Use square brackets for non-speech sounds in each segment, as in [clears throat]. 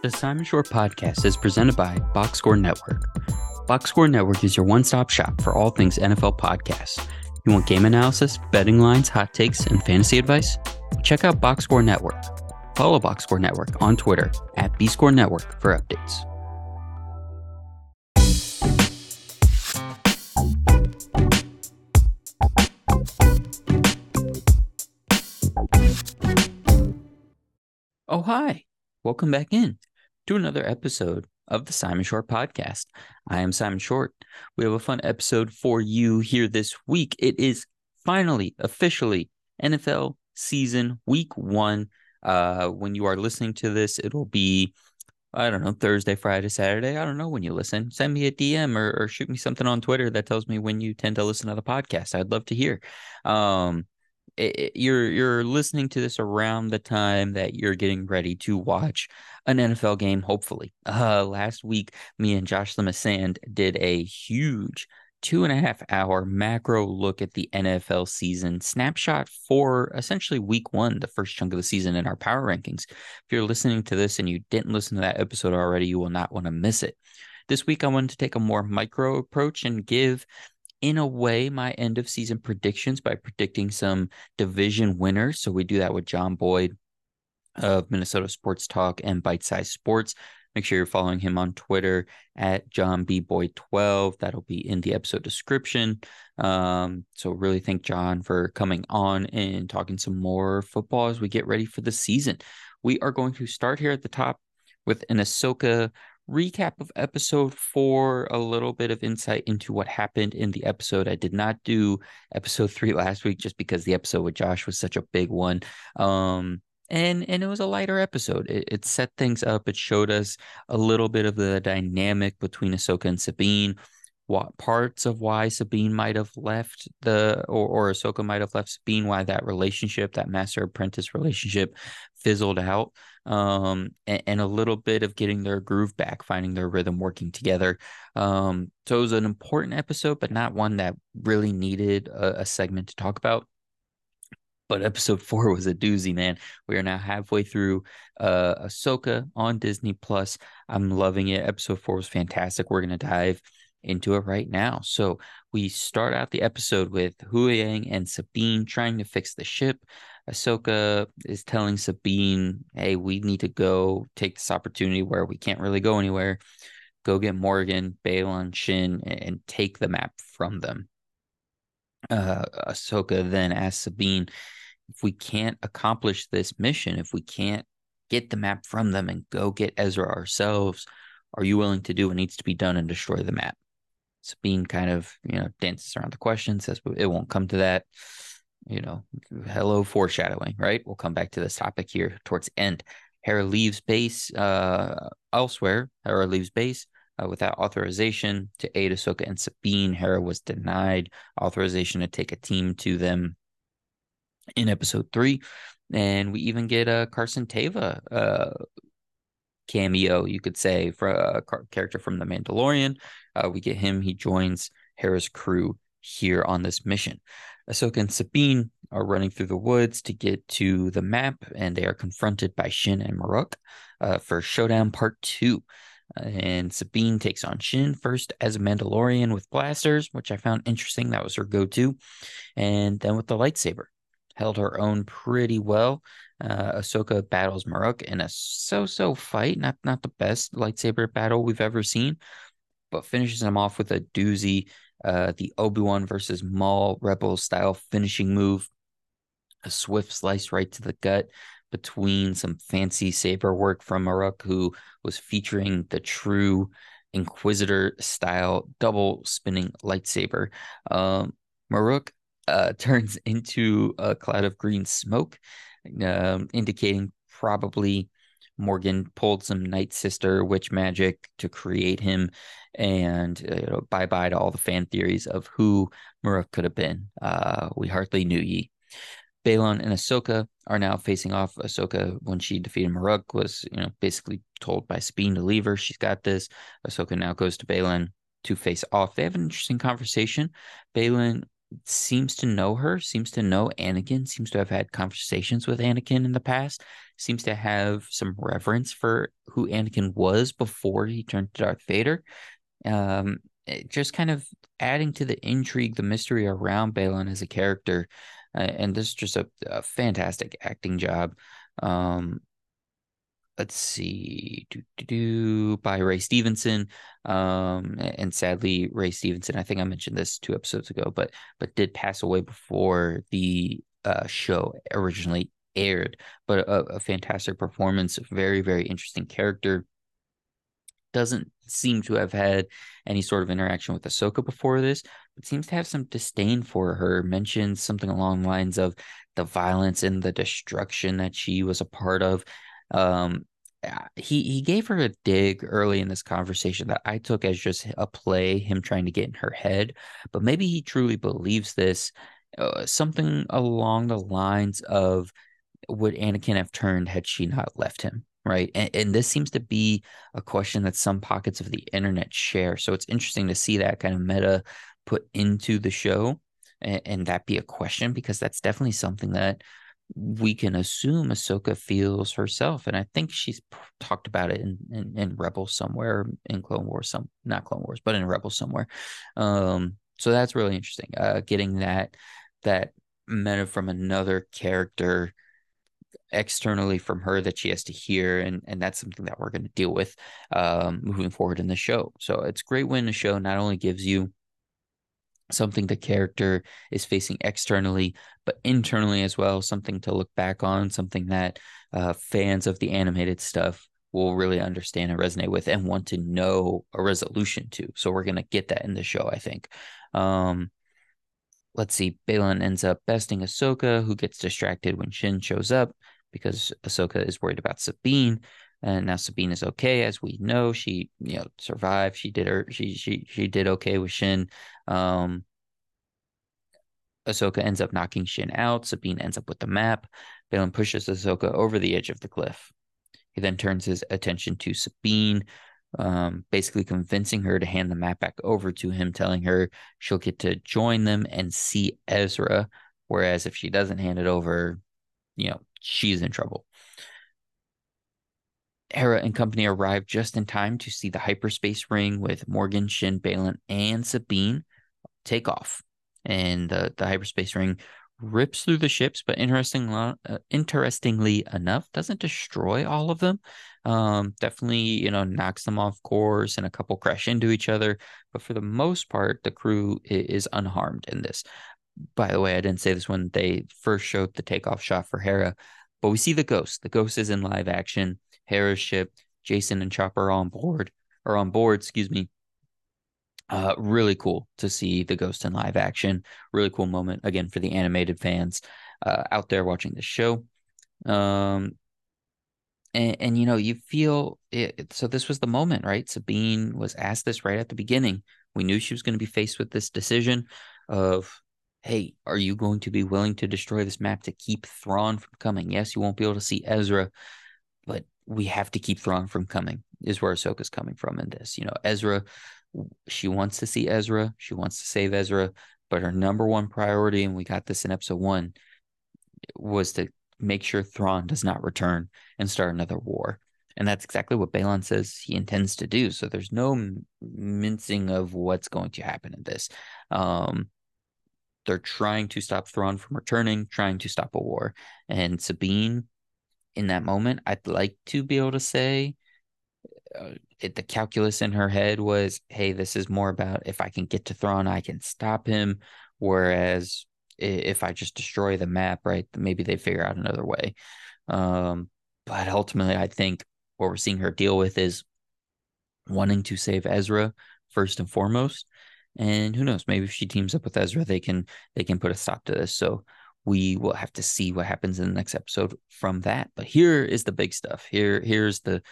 The Simon Shore podcast is presented by Box Score Network. Box Score Network is your one stop shop for all things NFL podcasts. You want game analysis, betting lines, hot takes, and fantasy advice? Check out Box Score Network. Follow Box Score Network on Twitter at BScore Network for updates. Oh, hi. Welcome back in to another episode of the Simon Short podcast. I am Simon Short. We have a fun episode for you here this week. It is finally, officially NFL season week one. Uh, when you are listening to this, it will be, I don't know, Thursday, Friday, Saturday. I don't know when you listen. Send me a DM or, or shoot me something on Twitter that tells me when you tend to listen to the podcast. I'd love to hear. Um, it, you're you're listening to this around the time that you're getting ready to watch an NFL game. Hopefully, uh, last week me and Josh Lemasand did a huge two and a half hour macro look at the NFL season snapshot for essentially week one, the first chunk of the season in our power rankings. If you're listening to this and you didn't listen to that episode already, you will not want to miss it. This week, I wanted to take a more micro approach and give in a way my end of season predictions by predicting some division winners. So we do that with John Boyd of Minnesota Sports Talk and Bite Size Sports. Make sure you're following him on Twitter at John B Boyd 12. That'll be in the episode description. Um, so really thank John for coming on and talking some more football as we get ready for the season. We are going to start here at the top with an Ahsoka recap of episode four, a little bit of insight into what happened in the episode. I did not do episode three [laughs] last week just because the episode with Josh was such a big one. Um, and and it was a lighter episode. It, it set things up. It showed us a little bit of the dynamic between Ahsoka and Sabine what parts of why Sabine might have left the or, or Ahsoka might have left Sabine, why that relationship, that master apprentice relationship fizzled out. Um, and, and, a little bit of getting their groove back, finding their rhythm, working together. Um, so it was an important episode, but not one that really needed a, a segment to talk about. But episode [laughs] four was a doozy, man. We are now halfway through uh Ahsoka on Disney Plus. I'm loving it. Episode four was fantastic. We're gonna dive into it right now. So we start out the episode with Huyang and Sabine trying to fix the ship. Ahsoka is telling Sabine, "Hey, we need to go take this opportunity where we can't really go anywhere. Go get Morgan, Baylan, Shin, and take the map from them." Uh, Ahsoka then asks Sabine, "If we can't accomplish this mission, if we can't get the map from them and go get Ezra ourselves." Are you willing to do what needs to be done and destroy the map? Sabine kind of, you know, dances around the question, says it won't come to that. You know, hello foreshadowing, right? We'll come back to this topic here towards end. Hera leaves base uh, elsewhere. Hera leaves base uh, without authorization to aid Ahsoka and Sabine. Hera was denied authorization to take a team to them in episode three. And we even get a Carson Teva uh, cameo, you could say, for a character from The Mandalorian. Uh, we get him. He joins Hera's crew here on this mission. Ahsoka and Sabine are running through the woods to get to the map, and they are confronted by Shin and Marrok uh, for Showdown Part 2. Uh, and Sabine takes on Shin first as a Mandalorian with blasters, which I found interesting. That was her go to. And then with the lightsaber. Held her own pretty well. Uh, Ahsoka battles Marrok in a so-so fight, not not the best lightsaber battle we've ever seen, but finishes him off with a doozy. Uh, the Obi Wan versus Maul Rebel style finishing move, a swift slice right to the gut between some fancy saber work from Marrok, who was featuring the true Inquisitor style double spinning lightsaber. Um, Marrok uh, [laughs] turns into a cloud of green smoke um, indicating probably Morgan pulled some Night Sister witch magic to create him, and uh, you know, bye bye to all the fan theories of who Marrok could have been. Uh, we hardly knew ye. Baylan and Ahsoka are now facing off. Ahsoka, when she defeated Marrok, was you know basically told by Sabine to leave her. She's got this. Ahsoka now goes to Baylan to face off. They have an interesting conversation. Baylan seems to know her, seems to know Anakin, seems to have had conversations with Anakin in the past, seems to have some reverence for who Anakin was before he turned to Darth Vader. Um, just kind of adding to the intrigue, the mystery around Baylan as a character. Uh, and this is just a, a fantastic acting job. Um, let's see, do, do, do, by Ray Stevenson. Um, and sadly, Ray Stevenson, I think I mentioned this two episodes ago, but but did pass away before the uh, show originally aired. But a, a fantastic performance, very very interesting character. Doesn't seem to have had any sort of interaction with Ahsoka before this, but seems to have some disdain for her. Mentions something along the lines of the violence and the destruction that she was a part of. Um, he he gave her a dig early in this conversation that I took as just a play, him trying to get in her head. But maybe he truly believes this. Uh, something along the lines of would Anakin have turned had she not left him? Right. And, and this seems to be a question that some pockets of the internet share. So it's interesting to see that kind of meta put into the show and, and that be a question because that's definitely something that we can assume Ahsoka feels herself, and I think she's talked about it in, in, in Rebels somewhere, in Clone Wars, some not Clone Wars, but in Rebels somewhere. Um, so that's really interesting. Uh, getting that that meta from another character externally from her that she has to hear and and that's something that we're going to deal with um, moving forward in the show so it's great when the show not only gives you something the character is facing externally, but internally as well, something to look back on, something that uh, fans of the animated stuff will really understand and resonate with and want to know a resolution to. So we're going to get that in the show, I think. Um, let's see, Baylan ends up besting Ahsoka, who gets distracted when Shin shows up because Ahsoka is worried about Sabine. And now Sabine is okay, as we know. She, you know, survived. She did her. She she she did okay with Shin. Um, Ahsoka ends up knocking Shin out. Sabine ends up with the map. Baylan pushes Ahsoka over the edge of the cliff. He then turns his attention to Sabine, um, basically convincing her to hand the map back over to him, telling her she'll get to join them and see Ezra. Whereas if she doesn't hand it over, you know, she's in trouble. Hera and company arrive just in time to see the hyperspace ring with Morgan, Shin, Baylan, and Sabine take off. And the, the hyperspace ring rips through the ships, but interesting, uh, interestingly enough, doesn't destroy all of them. Um, definitely, you know, knocks them off course and a couple crash into each other. But for the most part, the crew is unharmed in this. By the way, I didn't say this when they first showed the takeoff shot for Hera, but we see the ghost. The ghost is in live action. Hera's ship, Jacen and Chopper are on board, or on board, excuse me. Uh, really cool to see the ghost in live action. Really cool moment again for the animated fans uh, out there watching the show. Um, and, and you know you feel it. So this was the moment, right? Sabine was asked this right at the beginning. We knew she was going to be faced with this decision of hey, are you going to be willing to destroy this map to keep Thrawn from coming? Yes, you won't be able to see Ezra, but we have to keep Thrawn from coming, is where Ahsoka's coming from in this. You know, Ezra, she wants to see Ezra, she wants to save Ezra, but her number one priority, and we got this in episode one, was to make sure Thrawn does not return and start another war. And that's exactly what Baylan says he intends to do. So there's no mincing of what's going to happen in this. Um, they're trying to stop Thrawn from returning, trying to stop a war. And Sabine, in that moment, I'd like to be able to say uh, it, the calculus in her head was, hey, this is more about if I can get to Thrawn, I can stop him. Whereas if I just destroy the map, right, maybe they figure out another way. Um, but ultimately, I think what we're seeing her deal with is wanting to save Ezra first and foremost, and who knows, maybe if she teams up with Ezra, they can they can put a stop to this. So we will have to see what happens in the next episode from that. But here is the big stuff. Here here's the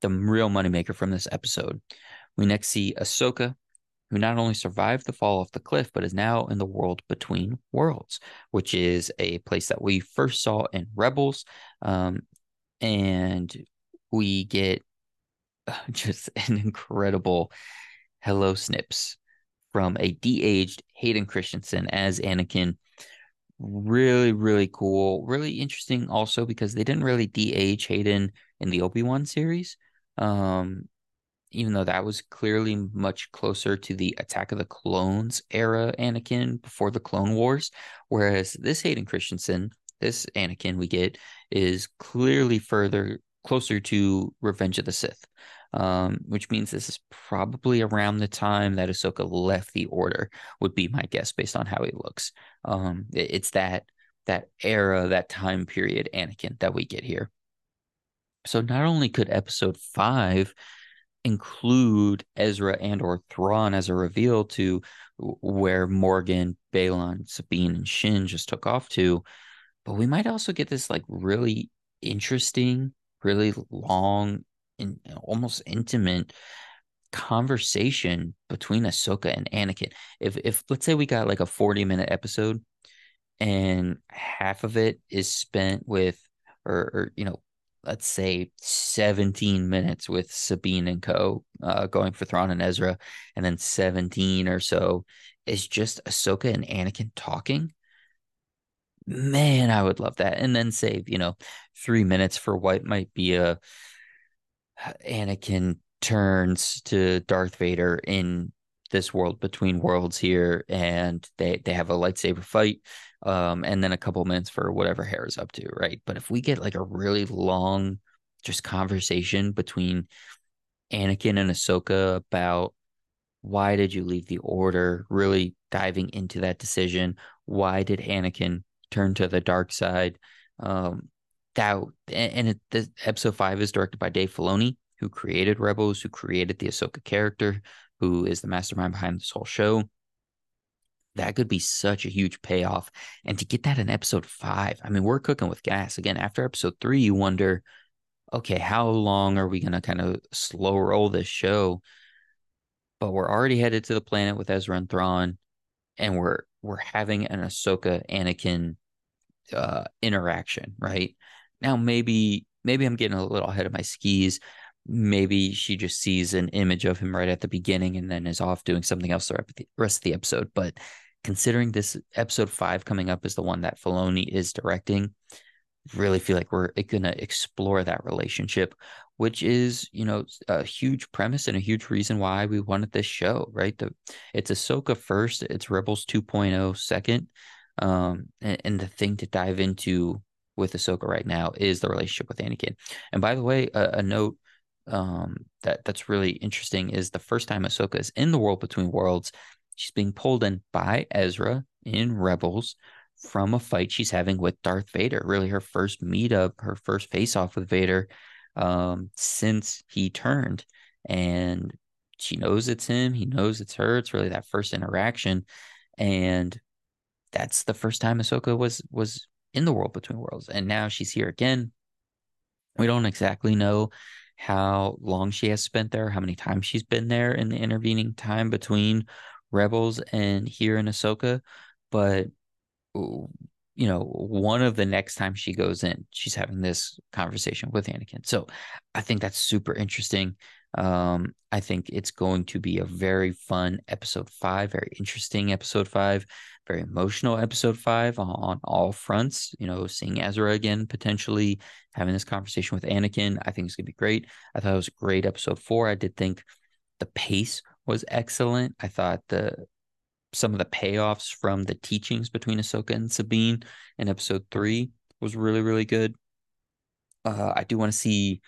the real moneymaker from this episode. We next see Ahsoka, who not only survived the fall off the cliff, but is now in the world between worlds, which is a place that we first saw in Rebels. Um, and we get [laughs] just an incredible hello snips from a de-aged Hayden Christensen as Anakin. Really, really cool. Really interesting also because they didn't really de-age Hayden in the Obi-Wan series. Um, even though that was clearly much closer to the Attack of the Clones era Anakin before the Clone Wars. Whereas this Hayden Christensen, this Anakin we get, is clearly further closer to Revenge of the Sith um, which means this is probably around the time that Ahsoka left the Order. Would be my guess based on how he looks. Um, it, it's that that era, that time period, Anakin that we get here. So not only could Episode Five include Ezra and or Thrawn as a reveal to where Morgan, Baylan, Sabine, and Shin just took off to, but we might also get this like really interesting, really long in, almost intimate conversation between Ahsoka and Anakin. If if let's say we got like a 40 minute episode and half of it is spent with or, or you know let's say 17 minutes with Sabine and co uh, going for Thrawn and Ezra and then 17 or so is just Ahsoka and Anakin talking man I would love that and then save you know 3 minutes for what might be a Anakin turns to Darth Vader in this world between worlds here and they they have a lightsaber fight um and then a couple minutes for whatever Hera's up to right? But if we get like a really long just conversation between Anakin and Ahsoka about why did you leave the order really diving into that decision why did Anakin turn to the dark side um that and it, the episode five is directed by Dave Filoni, who created Rebels, who created the Ahsoka character, who is the mastermind behind this whole show. That could be such a huge payoff. And to get that in episode five, I mean, we're cooking with gas. Again, after episode three, you wonder, okay, how long are we going to kind of slow roll this show? But we're already headed to the planet with Ezra and Thrawn, and we're we're having an Ahsoka Anakin uh, interaction, right? Now, maybe maybe I'm getting a little ahead of my skis. Maybe she just sees an image of him right at the beginning and then is off doing something else the rest of the episode. But considering this episode five coming up is the one that Filoni is directing, really feel like we're going to explore that relationship, which is, you know, a huge premise and a huge reason why we wanted this show, right? The, it's Ahsoka first, it's Rebels 2.0 second. Um, and, and the thing to dive into with Ahsoka right now is the relationship with Anakin. And by the way, a, a note um, that that's really interesting is the first time Ahsoka is in the world between worlds, she's being pulled in by Ezra in Rebels from a fight she's having with Darth Vader. Really, her first meetup, her first face off with Vader um, since he turned, and she knows it's him. He knows it's her. It's really that first interaction, and that's the first time Ahsoka was was in the world between worlds, and now she's here again. We don't exactly know how long she has spent there, how many times she's been there in the intervening time between Rebels and here in Ahsoka, but you know, one of the next time she goes in, she's having this conversation with Anakin. So I think that's super interesting. Um, I think it's going to be a very fun episode five, very interesting episode five, very emotional episode five on, on all fronts. You know, seeing Ezra again, potentially having this conversation with Anakin, I think it's gonna be great. I thought it was a great episode four. I did think the pace was excellent. I thought the some of the payoffs from the teachings between Ahsoka and Sabine in episode three was really, really good. Uh, I do want to see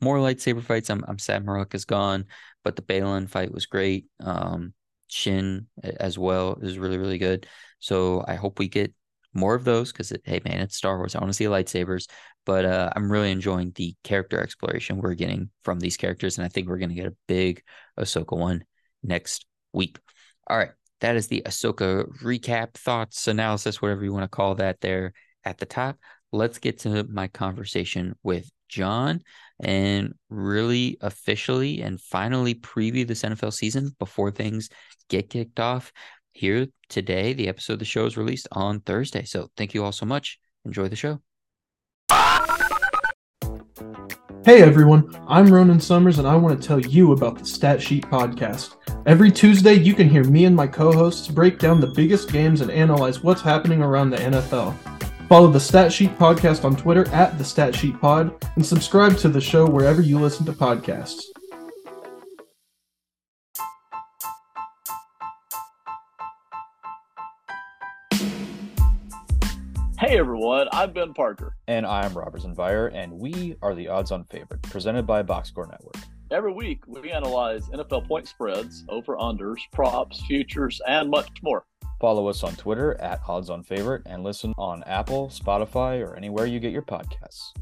more lightsaber fights. I'm, I'm sad Marrok is gone, but the Baylan fight was great. Um, Shin as well is really, really good. So I hope we get more of those because, hey, man, it's Star Wars. I want to see lightsabers, but uh, I'm really enjoying the character exploration we're getting from these characters. And I think we're going to get a big Ahsoka one next week. All right that is the Ahsoka recap, thoughts, analysis, whatever you want to call that there at the top. Let's get to my conversation with John and really officially and finally preview this NFL season before things get kicked off. Here today, the episode of the show is released on Thursday. So thank you all so much. Enjoy the show. Hey everyone, I'm Ronan Summers and I want to tell you about the Stat Sheet Podcast. Every Tuesday, you can hear me and my co hosts break down the biggest games and analyze what's happening around the NFL. Follow the Stat Sheet Podcast on Twitter at the Stat Sheet Pod and subscribe to the show wherever you listen to podcasts. Hey everyone, I'm Ben Parker. And I'm Robert Zenvire, and we are the Odds On Favorite, presented by Box Score Network. Every week, we analyze NFL point spreads, over unders, props, futures, and much more. Follow us on Twitter at Odds On Favorite and listen on Apple, Spotify, or anywhere you get your podcasts.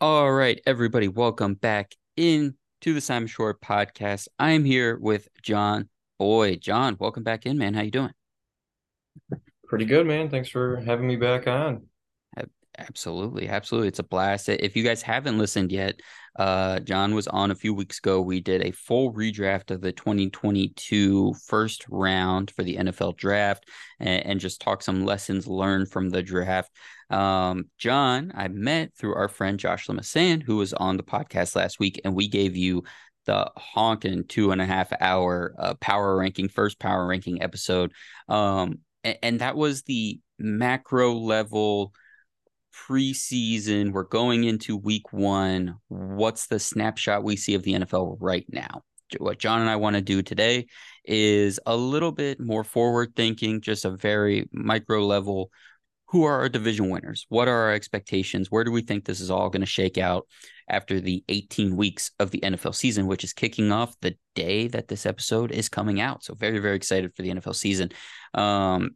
All right, everybody, welcome back in to the Simon Short podcast. I am here with John Boyd. John, welcome back in, man. How you doing? Pretty good, man. Thanks for having me back on. Absolutely, absolutely. It's a blast. If you guys haven't listened yet, uh, John was on a few weeks ago. We did a full redraft of the 2022 first round for the NFL draft and, and just talk some lessons learned from the draft. Um, John, I met through our friend Josh Lemasan, who was on the podcast last week, and we gave you the honking two and a half hour uh, power ranking, first power ranking episode. Um, and, and that was the macro level preseason. We're going into week one. What's the snapshot we see of the NFL right now? What John and I want to do today is a little bit more forward thinking, just a very micro level. Who are our division winners? What are our expectations? Where do we think this is all going to shake out after the 18 weeks of the NFL season, which is kicking off the day that this episode is coming out? So, very, very excited for the NFL season. Um,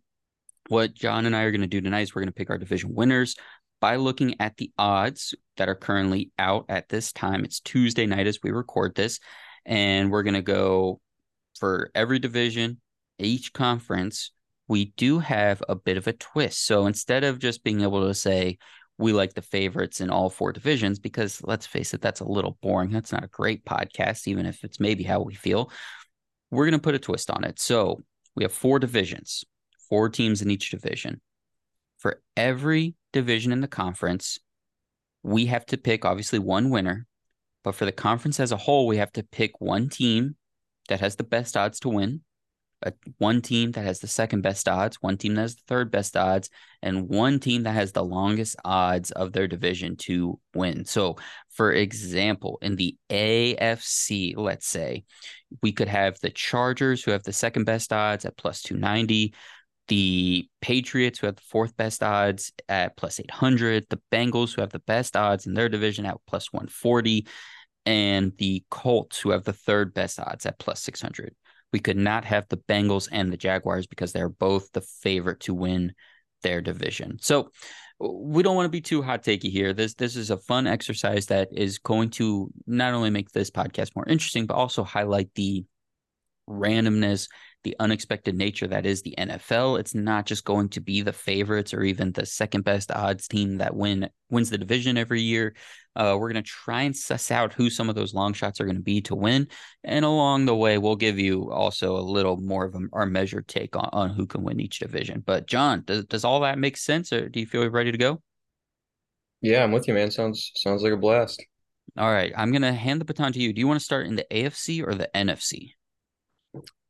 what John and I are going to do tonight is we're going to pick our division winners by looking at the odds that are currently out at this time. It's Tuesday night as we record this, and we're going to go for every division, each conference. We do have a bit of a twist. So instead of just being able to say, we like the favorites in all four divisions, because let's face it, that's a little boring. That's not a great podcast, even if it's maybe how we feel. We're going to put a twist on it. So we have four divisions, four teams in each division. For every division in the conference, we have to pick obviously one winner, but for the conference as a whole, we have to pick one team that has the best odds to win, a, one team that has the second best odds, one team that has the third best odds, and one team that has the longest odds of their division to win. So, for example, in the AFC, let's say we could have the Chargers who have the second best odds at plus 290, the Patriots, who have the fourth best odds at plus 800, the Bengals, who have the best odds in their division at plus 140, and the Colts, who have the third best odds at plus 600. We could not have the Bengals and the Jaguars because they're both the favorite to win their division. So we don't want to be too hot takey here. This this is a fun exercise that is going to not only make this podcast more interesting, but also highlight the randomness the unexpected nature that is the NFL. It's not just going to be the favorites or even the second best odds team that win wins the division every year. Uh, we're going to try and suss out who some of those long shots are going to be to win, and along the way, we'll give you also a little more of a, our measured take on, on who can win each division. But John, does does all that make sense, or do you feel ready to go? Yeah, I'm with you, man. Sounds sounds like a blast. All right, I'm gonna hand the baton to you. Do you want to start in the AFC or the NFC?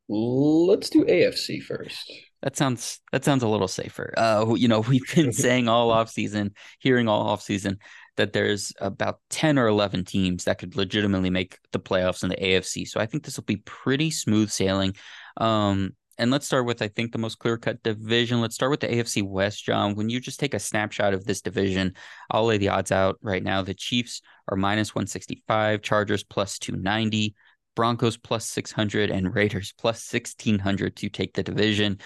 Let's do AFC first. That sounds that sounds a little safer. Uh, you know, [laughs] we've been [laughs] saying all off season, hearing all off season that there's about 10 or 11 teams that could legitimately make the playoffs in the AFC. So I think this will be pretty smooth sailing. Um, and let's start with, I think, the most clear cut division. Let's start with the AFC West, John. When you just take a snapshot of this division, I'll lay the odds out right now. The Chiefs are minus 165, Chargers plus 290, Broncos plus 600 and Raiders plus 1600 to take the division.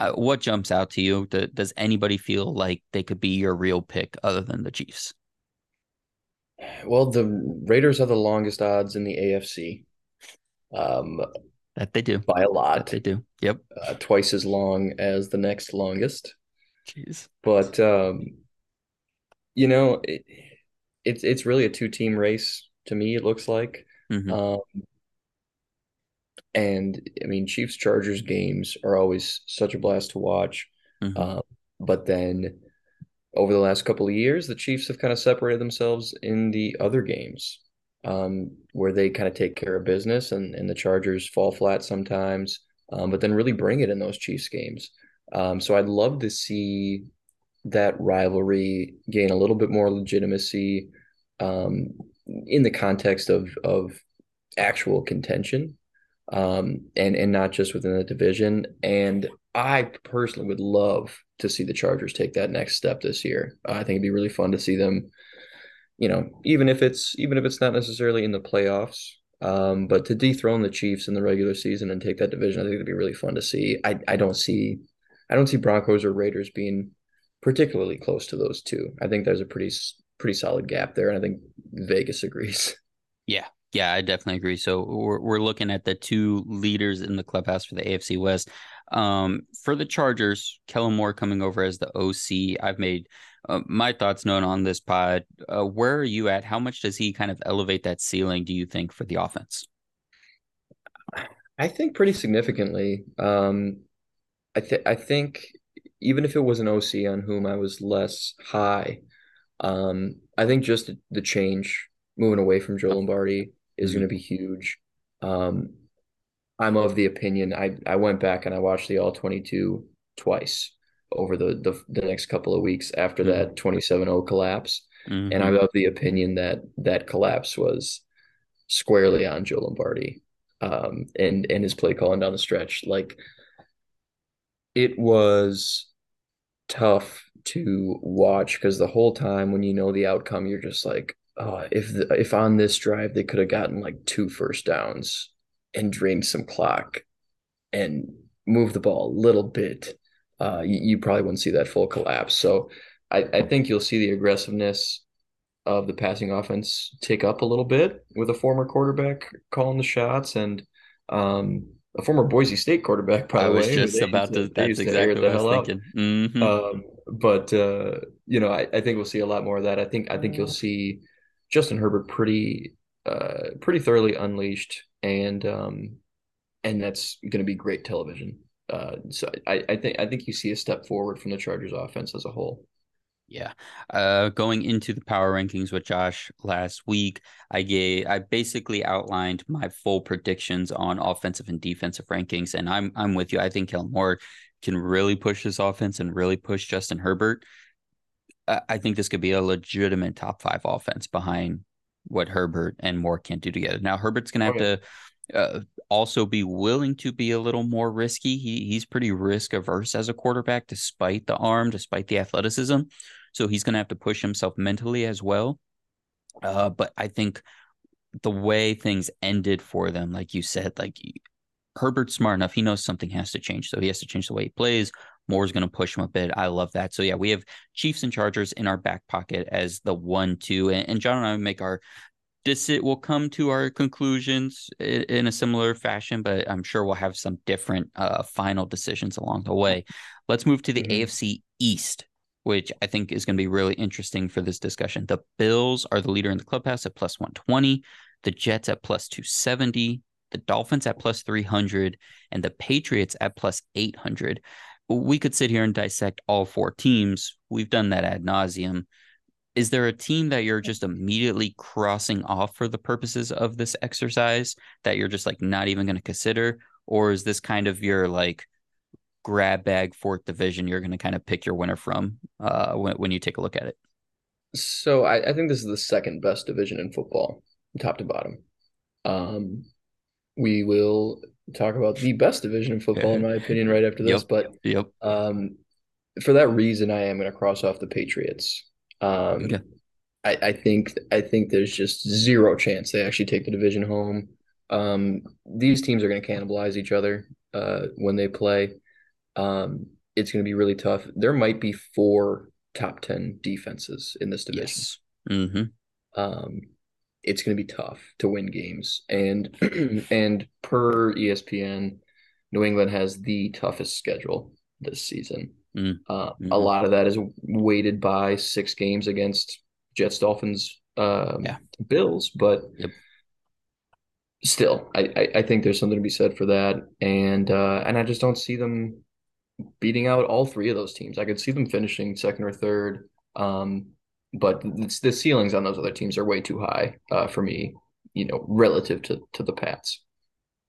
Uh, what jumps out to you? Do, does anybody feel like they could be your real pick other than the Chiefs? Well, the Raiders are the longest odds in the AFC. Um, that they do by a lot. That they do. Yep. Uh, twice as long as the next longest. Jeez. But um, you know, it, it's it's really a two team race to me. It looks like. Mm-hmm. Um, and I mean, Chiefs Chargers games are always such a blast to watch. Mm-hmm. Um, but then over the last couple of years, the Chiefs have kind of separated themselves in the other games um, where they kind of take care of business and, and the Chargers fall flat sometimes, um, but then really bring it in those Chiefs games. Um, so I'd love to see that rivalry gain a little bit more legitimacy um, in the context of of actual contention um, and and not just within the division. And I personally would love to see the Chargers take that next step this year. I think it'd be really fun to see them you know, even if it's even if it's not necessarily in the playoffs, um, but to dethrone the Chiefs in the regular season and take that division, I think it'd be really fun to see. I I don't see I don't see Broncos or Raiders being particularly close to those two. I think there's a pretty pretty solid gap there, and I think Vegas agrees. Yeah, yeah, I definitely agree. So we're we're looking at the two leaders in the clubhouse for the AFC West. Um, for the Chargers, Kellen Moore coming over as the OC. I've made uh, my thoughts known on this pod. Uh, where are you at? How much does he kind of elevate that ceiling? Do you think for the offense? I think pretty significantly. Um, I think I think even if it was an OC on whom I was less high, um, I think just the change moving away from Joe Lombardi is mm-hmm. going to be huge. Um, I'm of the opinion. I I went back and I watched the All 22 twice over the the, the next couple of weeks after mm-hmm. that 27-0 collapse. Mm-hmm. And I'm of the opinion that that collapse was squarely on Joe Lombardi um, and and his play calling down the stretch. Like it was tough to watch because the whole time when you know the outcome, you're just like, oh, if the, if on this drive they could have gotten like two first downs and drained some clock and moved the ball a little bit uh, you, you, probably wouldn't see that full collapse. So I, I think you'll see the aggressiveness of the passing offense take up a little bit with a former quarterback calling the shots and um, a former Boise State quarterback. By I was way, just about to. That's exactly what I was thinking. Mm-hmm. Um, but uh, you know, I, I think we'll see a lot more of that. I think I think you'll see Justin Herbert pretty uh, pretty thoroughly unleashed, and um, and that's going to be great television. Uh, so I, I think I think you see a step forward from the Chargers offense as a whole. Yeah. Uh, going into the power rankings with Josh last week, I gave I basically outlined my full predictions on offensive and defensive rankings, and I'm I'm with you. I think Kellen Moore can really push this offense and really push Justin Herbert. I think this could be a legitimate top five offense behind what Herbert and Moore can do together. Now Herbert's gonna have okay. to uh, also be willing to be a little more risky. He he's pretty risk averse as a quarterback, despite the arm, despite the athleticism. So he's going to have to push himself mentally as well. Uh, but I think the way things ended for them, like you said, like Herbert's smart enough. He knows something has to change, so he has to change the way he plays. Moore's going to push him a bit. I love that. So yeah, we have Chiefs and Chargers in our back pocket as the one, two, and, and John and I make our this it will come to our conclusions in a similar fashion, but I'm sure we'll have some different uh, final decisions along the way. Let's move to the mm-hmm. AFC East, which I think is going to be really interesting for this discussion. The Bills are the leader in the clubhouse at plus 120, the Jets at plus 270, the Dolphins at plus 300, and the Patriots at plus 800. We could sit here and dissect all four teams. We've done that ad nauseum is there a team that you're just immediately crossing off for the purposes of this exercise that you're just like not even going to consider? Or is this kind of your like grab bag fourth division you're going to kind of pick your winner from uh, when, when you take a look at it? So I, I think this is the second best division in football top to bottom. Um, we will talk about the best division in football in [laughs] my opinion right after this yep, but yep um, for that reason i am going to cross off the patriots um, okay. I, I think I think there's just zero chance they actually take the division home. Um, these teams are going to cannibalize each other uh, when they play. Um, it's going to be really tough. There might be four top ten defenses in this division. Yes. Mm-hmm. Um, it's going to be tough to win games, and [clears throat] and per ESPN, New England has the toughest schedule this season. Mm. Uh, mm-hmm. A lot of that is weighted by six games against Jets, Dolphins, um, yeah. Bills, but yep. still, I, I, I think there's something to be said for that, and uh, and I just don't see them beating out all three of those teams. I could see them finishing second or third, Um, but the, the ceilings on those other teams are way too high uh, for me, you know, relative to to the Pats.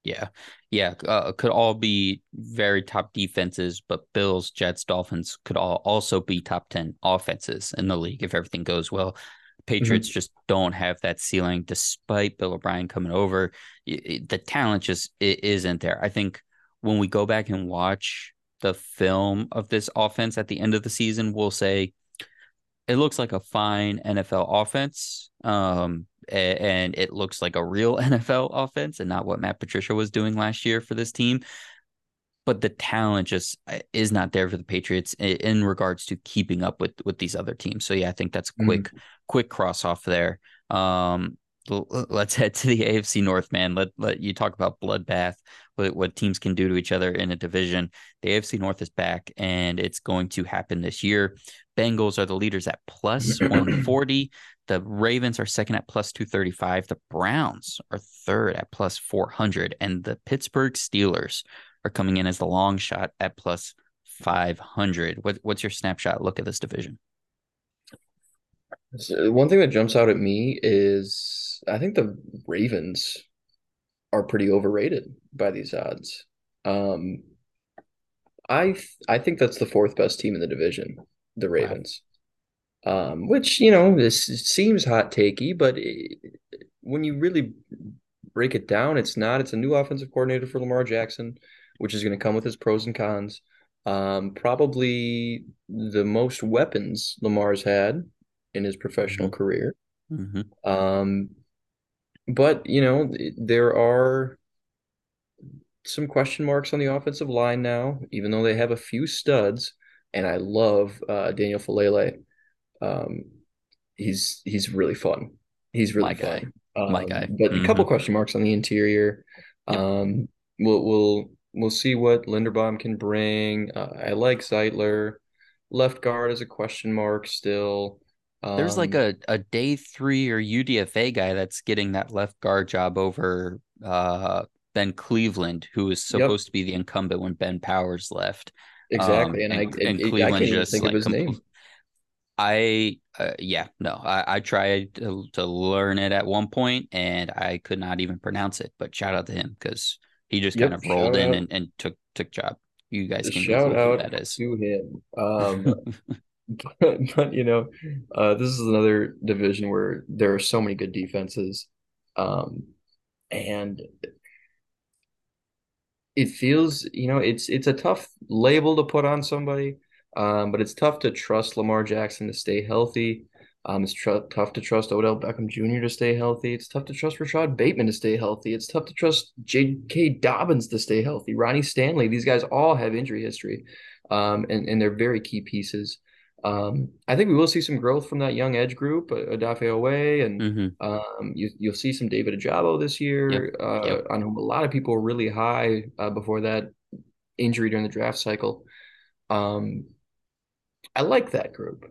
Yeah, yeah, uh, could all be very top defenses, but Bills, Jets, Dolphins could all also be top ten offenses in the league if everything goes well. Patriots mm-hmm. just don't have that ceiling, despite Bill O'Brien coming over. the talent just it isn't there. I think when we go back and watch the film of this offense at the end of the season, we'll say it looks like a fine NFL offense. Um, and it looks like a real [laughs] NFL offense and not what Matt Patricia was doing last year for this team. But the talent just uh, is not there for the Patriots in regards to keeping up with with these other teams. So yeah, I think that's a quick mm-hmm. quick cross off there. Um, let's [laughs] head to the AFC North, man. Let let you talk about bloodbath, what, what teams can do to each other in a division. The AFC North is back, and it's going to happen this year. Bengals are the leaders at plus [clears throat] 140. The Ravens are second at plus 235. The Browns are third at plus 400. And the Pittsburgh Steelers are coming in as the long shot at plus 500. What, what's your snapshot look at this division? So one thing that jumps out at me is I think the Ravens are pretty overrated by these odds. Um, I I think that's the fourth best team in the division, the Ravens. Um, which you know this seems hot takey, but it, when you really break it down, it's not. It's a new offensive coordinator for Lamar Jackson, which is going to come with its pros and cons. Um, probably the most weapons Lamar's had in his professional mm-hmm. career. Mm-hmm. Um, but you know there are some question marks on the offensive line now, even though they have a few studs. And I love uh, Daniel Faalele. Um, he's he's really fun. He's really My fun. Guy. Um, My guy. But mm-hmm. a couple question marks on the interior. Yep. Um, we'll we'll we'll see what Linderbaum can bring. Uh, I like Zeitler. Left guard is a question mark still. There's like um, a, a day three or UDFA guy that's getting that left guard job over uh, Ben Cleveland, who was supposed yep. to be the incumbent when Ben Powers left. Exactly, um, and, and, I and Cleveland I can't just think like, of his name. I uh, yeah no I, I tried to, to learn it at one point and I could not even pronounce it. But shout out to him because he just yep, kind of rolled in and, and took took job. You guys can shout out that is. to him. Um, [laughs] [laughs] but, but you know, uh, this is another division where there are so many good defenses, um, and it feels you know it's it's a tough label to put on somebody, um, but it's tough to trust Lamar Jackson to stay healthy. Um, it's tr- tough to trust Odell Beckham Jr. to stay healthy. It's tough to trust Rashod Bateman to stay healthy. It's tough to trust J.K. Dobbins to stay healthy. Ronnie Stanley. These guys all have injury history, um, and and they're very key pieces. Um, I think we will see some growth from that young edge group, uh, Odafe and mm-hmm. um, you, will see some David Ojabo this year, yep. Uh, yep. on whom a lot of people were really high uh, before that injury during the draft cycle. Um, I like that group,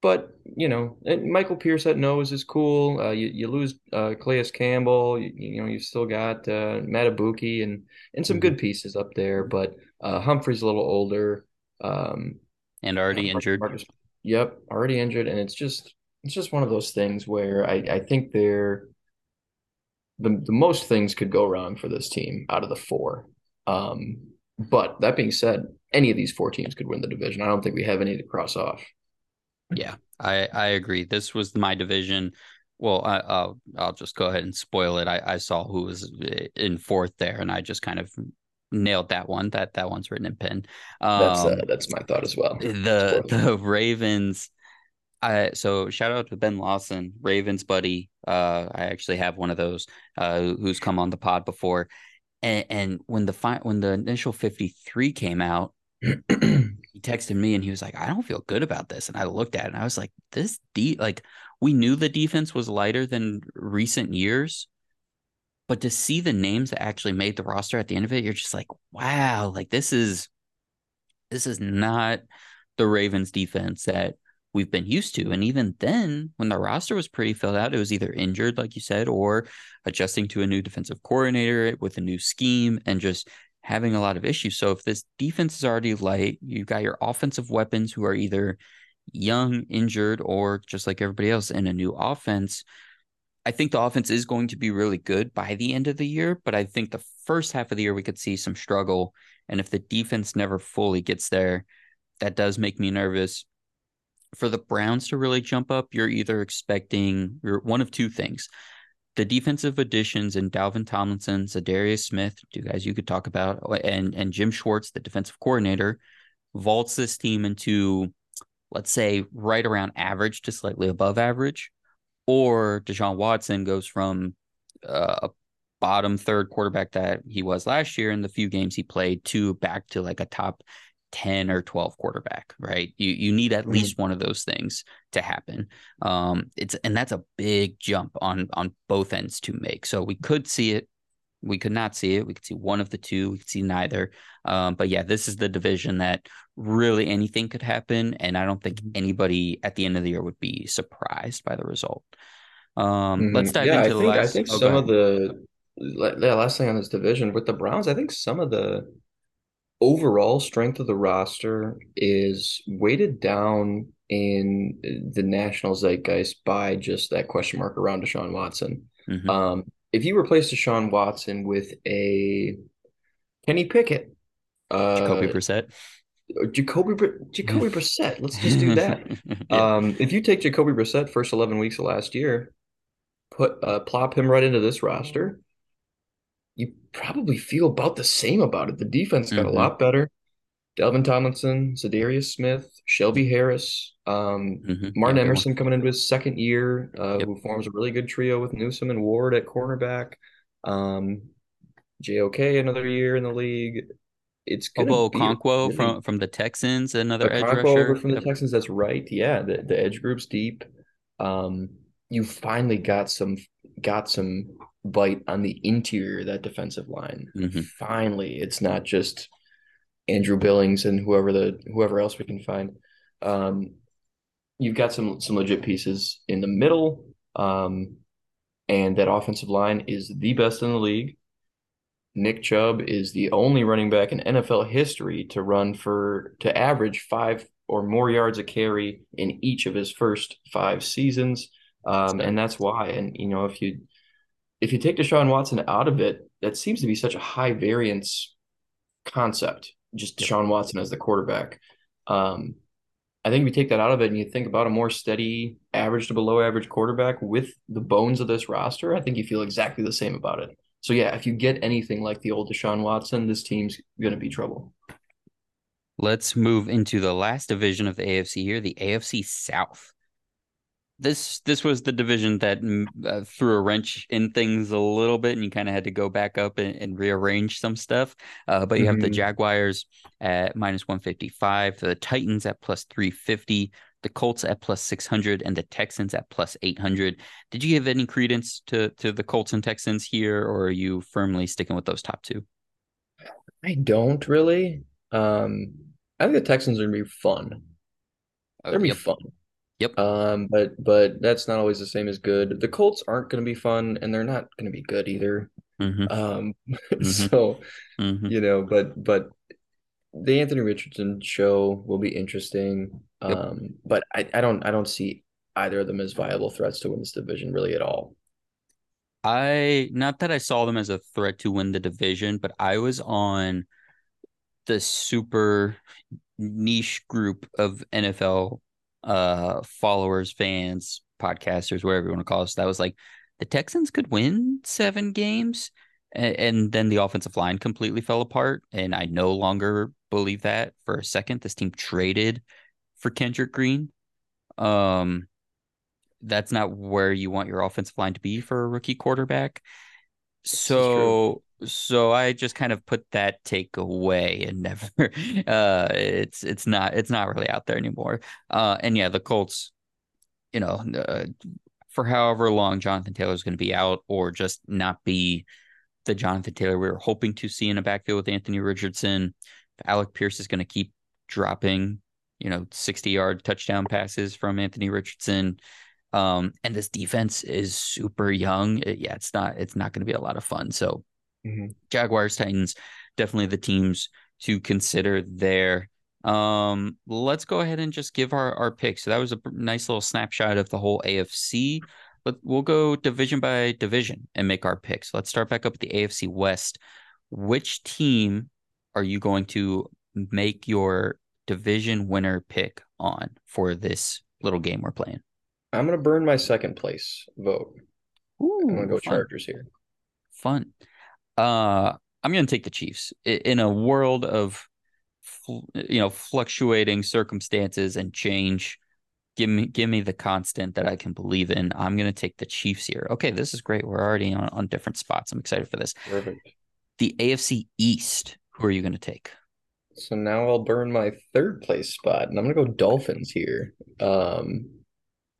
but you know, Michael Pierce at nose is cool. Uh, you, you lose uh, Calais Campbell, you, you, know, you've still got uh, and and some mm-hmm. good pieces up there, but uh, Humphrey's a little older. Um, and already injured. Marcus, yep, already injured, and it's just it's just one of those things where I I think they're the the most things could go wrong for this team out of the four. Um, but that being said, any of these four teams could win the division. I don't think we have any to cross off. Yeah, I I agree. This was my division. Well, I, will I'll just go ahead and spoil it. I, I saw who was in fourth there, and I just kind of nailed that one. That that one's written in pen. Um, that's uh, that's my thought as well. The the Ravens. I so shout out to Ben Lawson, Ravens buddy. Uh, I actually have one of those uh, who's come on the pod before, and, and when the fi- when the initial fifty three came out, [clears throat] he texted me and he was like, "I don't feel good about this," and I looked at it and I was like, "This de like we knew the defense was lighter than recent years, but to see the names that actually made the roster at the end of it, you're just like, wow, like this is this is not the Ravens defense that we've been used to. And even then, when the roster was pretty filled out, it was either injured, like you said, or adjusting to a new defensive coordinator with a new scheme and just having a lot of issues. So if this defense is already light, you've got your offensive weapons who are either young, injured, or just like everybody else in a new offense. I think the offense is going to be really good by the end of the year, but I think the first half of the year we could see some struggle. And if the defense never fully gets there, that does make me nervous. For the Browns to really jump up, you're either expecting you're one of two things. The defensive additions in Dalvin Tomlinson, Za'Darius Smith, two guys you could talk about, and and Jim Schwartz, the defensive coordinator, vaults this team into, let's say, right around average to slightly above average or Deshaun Watson goes from uh, a bottom third quarterback that he was last year in the few games he played to back to like a top 10 or 12 quarterback, right? You you need at mm-hmm. least one of those things to happen. Um it's and that's a big jump on on both ends to make. So we could see it we could not see it. We could see one of the two. We could see neither. Um, but yeah, this is the division that really anything could happen, and I don't think mm-hmm. anybody at the end of the year would be surprised by the result. Um, mm-hmm. Let's dive yeah, into I the last. I think some of the yeah, last thing on this division with the Browns, I think some of the overall strength of the roster is weighted down in the national zeitgeist by just that question mark around Deshaun Watson. Mm-hmm. Um, if you replace Deshaun Watson with a Kenny Pickett, uh, Jacoby Brissett, Jacoby Jacoby Brissett, let's just do that. [laughs] yeah. um, if you take Jacoby Brissett first eleven weeks of last year, put uh, plop him right into this roster, you probably feel about the same about it. The defense got mm-hmm. a lot better. Dalvin Tomlinson, Za'Darius Smith, Shelby Harris, um, mm-hmm. Martin Emerson coming into his second year, uh, yep. who forms a really good trio with Newsome and Ward at cornerback. Um, JOK another year in the league. It's going Ogbo Okoronkwo really, from from the Texans, another edge rusher from the Texans. That's right. Yeah, the, the edge group's deep. Um, you finally got some got some bite on the interior of that defensive line. Mm-hmm. Finally, it's not just Andrew Billings and whoever the whoever else we can find. Um, you've got some some legit pieces in the middle, um, and that offensive line is the best in the league. Nick Chubb is the only running back in NFL history to run for to average five or more yards a carry in each of his first five seasons, um, and that's why. And you know, if you if you take Deshaun Watson out of it, that seems to be such a high variance concept just Deshaun Watson as the quarterback. Um, I think if you take that out of it and you think about a more steady, average to below average quarterback with the bones of this roster, I think you feel exactly the same about it. So yeah, if you get anything like the old Deshaun Watson, this team's going to be trouble. Let's move into the last division of the AFC here, the AFC South this this was the division that mm, uh, threw a wrench in things a little bit, and you kind of had to go back up and, and rearrange some stuff. Uh, but you mm-hmm. have the mm-hmm. Jaguars at minus one fifty five, the Titans at plus three fifty, the Colts at plus six hundred, and the Texans at plus eight hundred. Did you give any credence to to the Colts and Texans here, or are you firmly sticking with those top two? I don't really. Um, I think the Texans are gonna be fun. They're gonna be fun. Yep. Um, but but that's not always the same as good. The Colts aren't going to be fun, and they're not going to be good either. Mm-hmm. Um, [laughs] mm-hmm. so mm-hmm. you know, but but the Anthony Richardson show will be interesting. Yep. Um, but I, I don't I don't see either of them as viable threats to win this division really at all. I not that I saw them as a threat to win the division, but I was on the super niche group of NFL uh followers, fans, podcasters, whatever you want to call us, that was like the Texans could win seven games. And, and then the offensive line completely fell apart. And I no longer believe that for a second. This team traded for Kendrick Green. Um, that's not where you want your offensive line to be for a rookie quarterback. So so I just kind of put that take away and [laughs] never uh it's it's not it's not really out there anymore. Uh and yeah, the Colts you know, uh, for however long Jonathan Taylor is going to be out or just not be the Jonathan Taylor we were hoping to see in a backfield with Anthony Richardson. Alec Pierce is going to keep dropping, you know, 60 yard touchdown passes from Anthony Richardson. Um, and this defense is super young. It, yeah, it's not it's not going to be a lot of fun. So mm-hmm. Jaguars, Titans, definitely the teams to consider there. Um, let's go ahead and just give our our picks. So that was a nice little snapshot of the whole AFC. But we'll go division by division and make our picks. Let's start back up at the AFC West. Which team are you going to make your division winner pick on for this little game we're playing? I'm gonna burn my second place vote. Ooh, I'm gonna go fun. Chargers here. Fun. Uh, I'm gonna take the Chiefs in a world of, you know, fluctuating circumstances and change. Give me, give me the constant that I can believe in. I'm gonna take the Chiefs here. Okay, this is great. We're already on, on different spots. I'm excited for this. Perfect. The AFC East. Who are you gonna take? So now I'll burn my third place spot, and I'm gonna go Dolphins here. Um,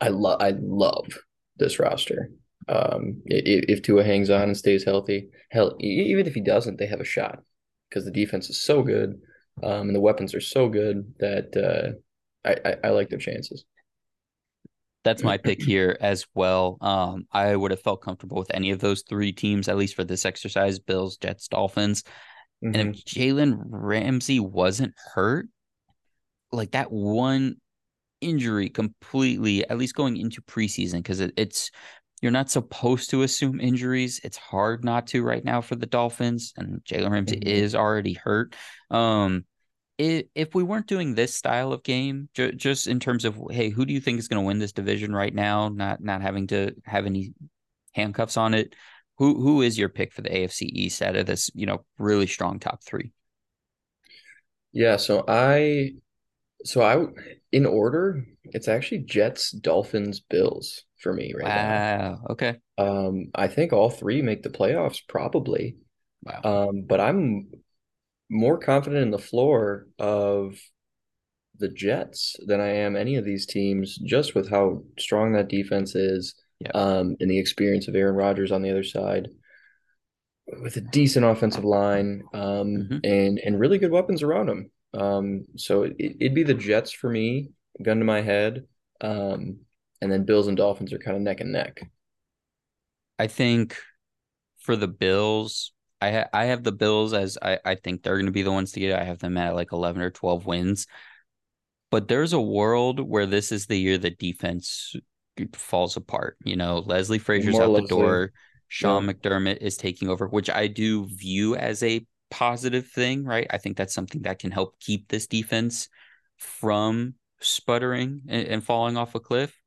I love I love this roster. Um, if, if Tua hangs on and stays healthy, hell, even if he doesn't, they have a shot because the defense is so good, um, and the weapons are so good that uh, I, I, I like their chances. That's my pick here as well. Um, I would have felt comfortable with any of those three teams, at least for this exercise: Bills, Jets, Dolphins. Mhm. And if Jalen Ramsey wasn't hurt, like that one injury completely, at least going into preseason, because it, it's you're not supposed to assume injuries. It's hard not to right now for the Dolphins, and Jalen Ramsey Mhm. is already hurt. Um, if we weren't doing this style of game, ju- just in terms of hey, who do you think is going to win this division right now? Not not having to have any handcuffs on it. Who who is your pick for the AFC East out of this, you know, really strong top three? Yeah, so I so I in order, it's actually Jets, Dolphins, Bills for me right Wow. Okay. Um, I think all three make the playoffs probably. Wow. Um, but I'm more confident in the floor of the Jets than I am any of these teams, just with how strong that defense is, Yeah. um, and the experience of Aaron Rodgers on the other side, with a decent offensive line, um, Mhm. and and really good weapons around him. Um, so it, it'd be the Jets for me, gun to my head, um, and then Bills and Dolphins are kind of neck and neck. I think for the Bills, I ha- I have the Bills as I, I think they're going to be the ones to get it. I have them at like 11 or 12 wins. But there's a world where this is the year the defense falls apart. You know, Leslie Frazier's More out the door. Sean Yeah. McDermott is taking over, which I do view as a positive thing, right? I think that's something that can help keep this defense from sputtering and, and falling off a cliff.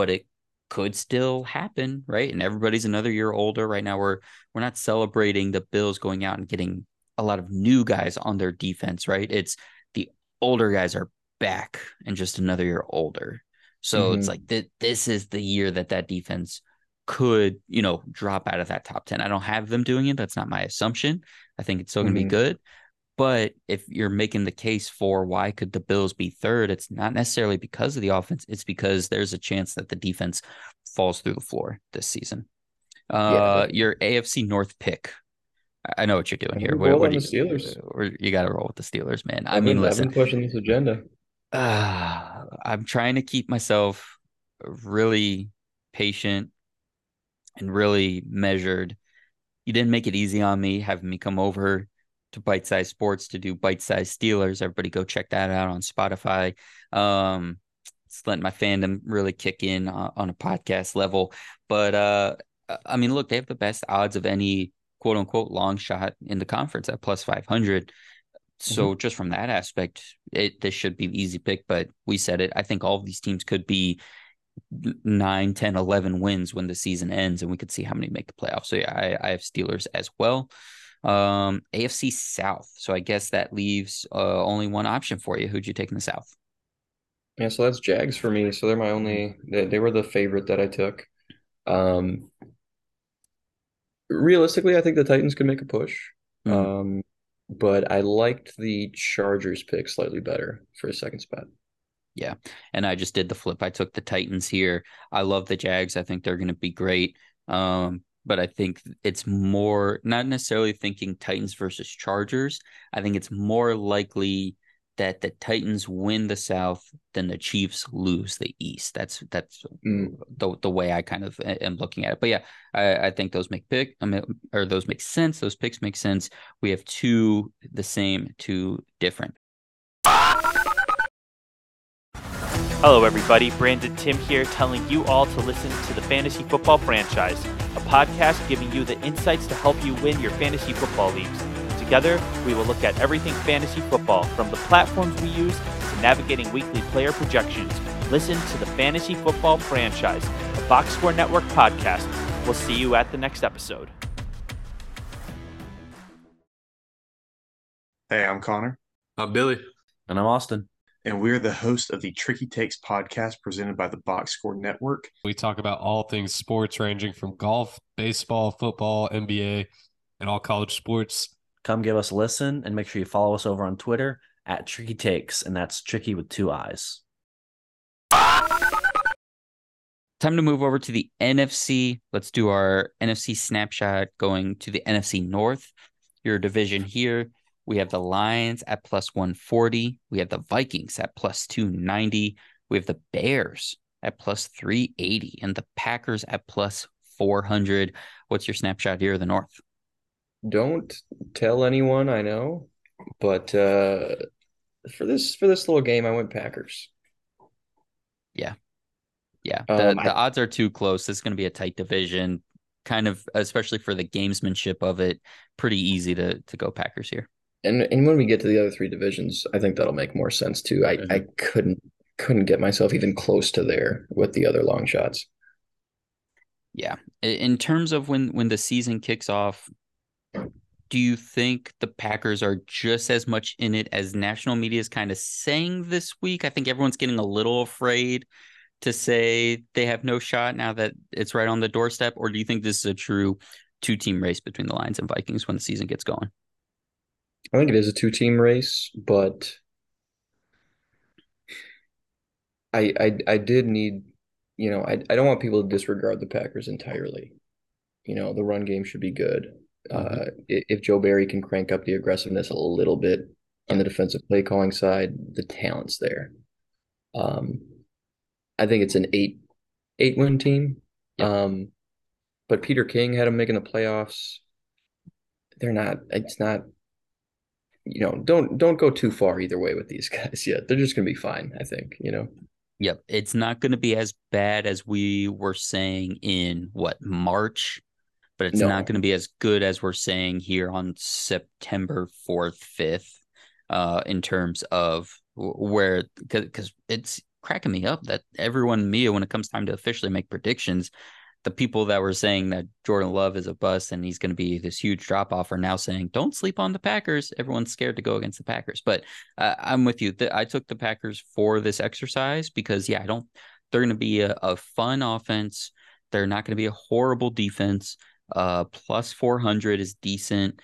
But it could still happen, right? And everybody's another year older right now. We're we're not celebrating the Bills going out and getting a lot of new guys on their defense, right? It's the older guys are back and just another year older. So it's Mhm. like th- this is the year that that defense could, you know, drop out of that top 10. I don't have them doing it. That's not my assumption. I think it's still going to Mhm. be good. But if you're making the case for why could the Bills be third, it's not necessarily because of the offense. It's because there's a chance that the defense falls through the floor this season. Uh, definitely. your AFC North pick. I- I know what you're doing here. What, what on do the you, Steelers. or you got to roll with the Steelers, man. I I've mean, been, I've listen, been pushing this agenda. uh, [sighs] I'm trying to keep myself really patient and really measured. You didn't make it easy on me having me come over to Bite Size Sports to do Bite Size Steelers. Everybody go check that out on Spotify. Um, it's letting my fandom really kick in on, on a podcast level. But uh, I mean, look, they have the best odds of any quote unquote long shot in the conference at plus 500. So just from that aspect, it this should be the easy pick. But we said it. I think all of these teams could be 9, 10, 11 wins when the season ends, and we could see how many make the playoffs. So yeah, I, I have Steelers as well. Um, AFC South. So I guess that leaves uh, only one option for you. Who'd you take in the South? Yeah, so that's Jags for me. So they're my only they, they were the favorite that I took. Um realistically, I think the Titans could make a push. Mhm. Um but I liked the Chargers pick slightly better for a second spot. Yeah. And I just did the flip. I took the Titans here. I love the Jags. I think they're going to be great. Um, but I think it's more not necessarily thinking Titans versus Chargers. I think it's more likely that the Titans win the South than the Chiefs lose the East. That's that's Mm. the the way I kind of am looking at it. But yeah, I, I think those make pick. I mean, or those make sense. Those picks make sense. We have two the same, two different. Hello, everybody. Brandon Tim here, telling you all to listen to the Fantasy Football Franchise, a podcast giving you the insights to help you win your fantasy football leagues. Together, we will look at everything fantasy football, from the platforms we use to navigating weekly player projections. Listen to the Fantasy Football Franchise, a Box Score Network podcast. We'll see you at the next episode. Hey, I'm Connor, I'm Billy. And I'm Austin. And we're the host of the Tricky Takes podcast presented by the Box Score Network. We talk about all things sports, ranging from golf, baseball, football, NBA, and all college sports. Come give us a listen and make sure you follow us over on Twitter at Tricky Takes, and that's tricky with two eyes. Time to move over to the NFC. Let's do our NFC snapshot going to the NFC North. Your division here. We have the Lions at plus 140. We have the Vikings at plus 290. We have the Bears at plus 380 and the Packers at plus 400. What's your snapshot here of the North? Don't tell anyone I know, but uh, for this for this little game, I went Packers. Yeah, the, Um, the I- odds are too close. This is going to be a tight division, kind of, especially for the gamesmanship of it. Pretty easy to to go Packers here. And and when we get to the other three divisions, I think that'll make more sense too. I, mm-hmm. I couldn't couldn't get myself even close to there with the other long shots. Yeah. In terms of when when the season kicks off, do you think the Packers are just as much in it as national media is kind of saying this week? I think everyone's getting a little afraid to say they have no shot now that it's right on the doorstep, or do you think this is a true two team race between the Lions and Vikings when the season gets going? I think it is a two team race, but I I I did need, you know, I I don't want people to disregard the Packers entirely. You know, the run game should be good. Uh, if Joe Barry can crank up the aggressiveness a little bit on the defensive play calling side, the talent's there. Um, I think it's an eight eight win team. Um, but Peter King had them making the playoffs. They're not. It's not you know, don't don't go too far either way with these [laughs] guys yet. They're just gonna be fine, I think, you know. Yep. It's not going to be as bad as we were saying in what, March, but it's No. not going to be as good as we're saying here on September 4th, 5th, uh, in terms of where, because it's cracking me up that everyone, Mia, when it comes time to officially make predictions, the people that were saying that Jordan Love is a bust and he's going to be this huge drop off are now saying, don't sleep on the Packers. Everyone's scared to go against the Packers. But uh, I'm with you. I took the Packers for this exercise because, yeah, I don't, they're going to be a, a fun offense. They're not going to be a horrible defense. Uh, plus 400 is decent.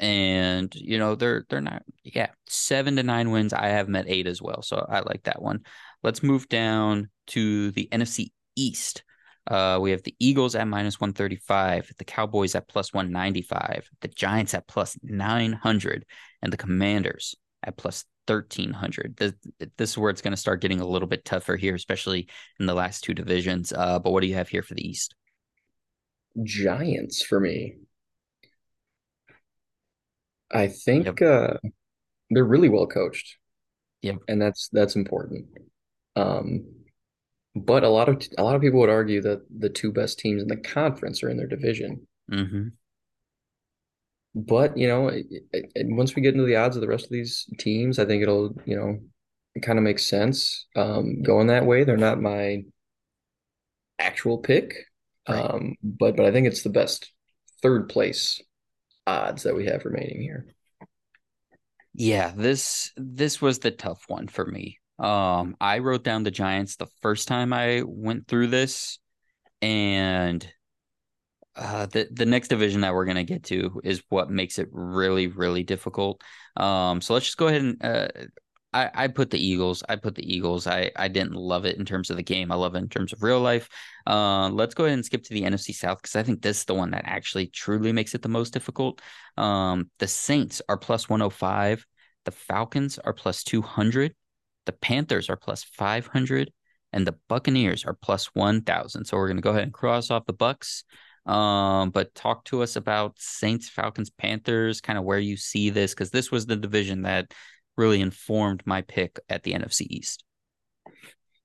And, you know, they're, they're not, yeah, seven to nine wins. I have met eight as well. So I like that one. Let's move down to the NFC East. Uh, we have the Eagles at minus 135, the Cowboys at plus 195, the Giants at plus 900, and the Commanders at plus 1300. This, this is where it's going to start getting a little bit tougher here, especially in the last two divisions. Uh, but what do you have here for the East? Giants for me. I think uh they're really well coached. Yep. And that's that's important. Um but a lot of a lot of people would argue that the two best teams in the conference are in their division. Mm-hmm. But, you know, it, it, once we get into the odds of the rest of these teams, I think it'll, you know, it kind of makes sense um, going that way. They're not my actual pick, Right. um, but but I think it's the best third place odds that we have remaining here. Yeah, this this was the tough one for me. Um, I wrote down the Giants the first time I went through this, and uh, the the next division that we're gonna get to is what makes it really really difficult. Um, so let's just go ahead and uh, I I put the Eagles. I put the Eagles. I I didn't love it in terms of the game. I love it in terms of real life. Uh, let's go ahead and skip to the NFC South because I think this is the one that actually truly makes it the most difficult. Um, the Saints are plus 105. The Falcons are plus 200. The Panthers are plus 500. And the Buccaneers are plus 1,000. So we're going to go ahead and cross off the Bucks. Um, but talk to us about Saints, Falcons, Panthers, kind of where you see this, because this was the division that really informed my pick at the NFC East.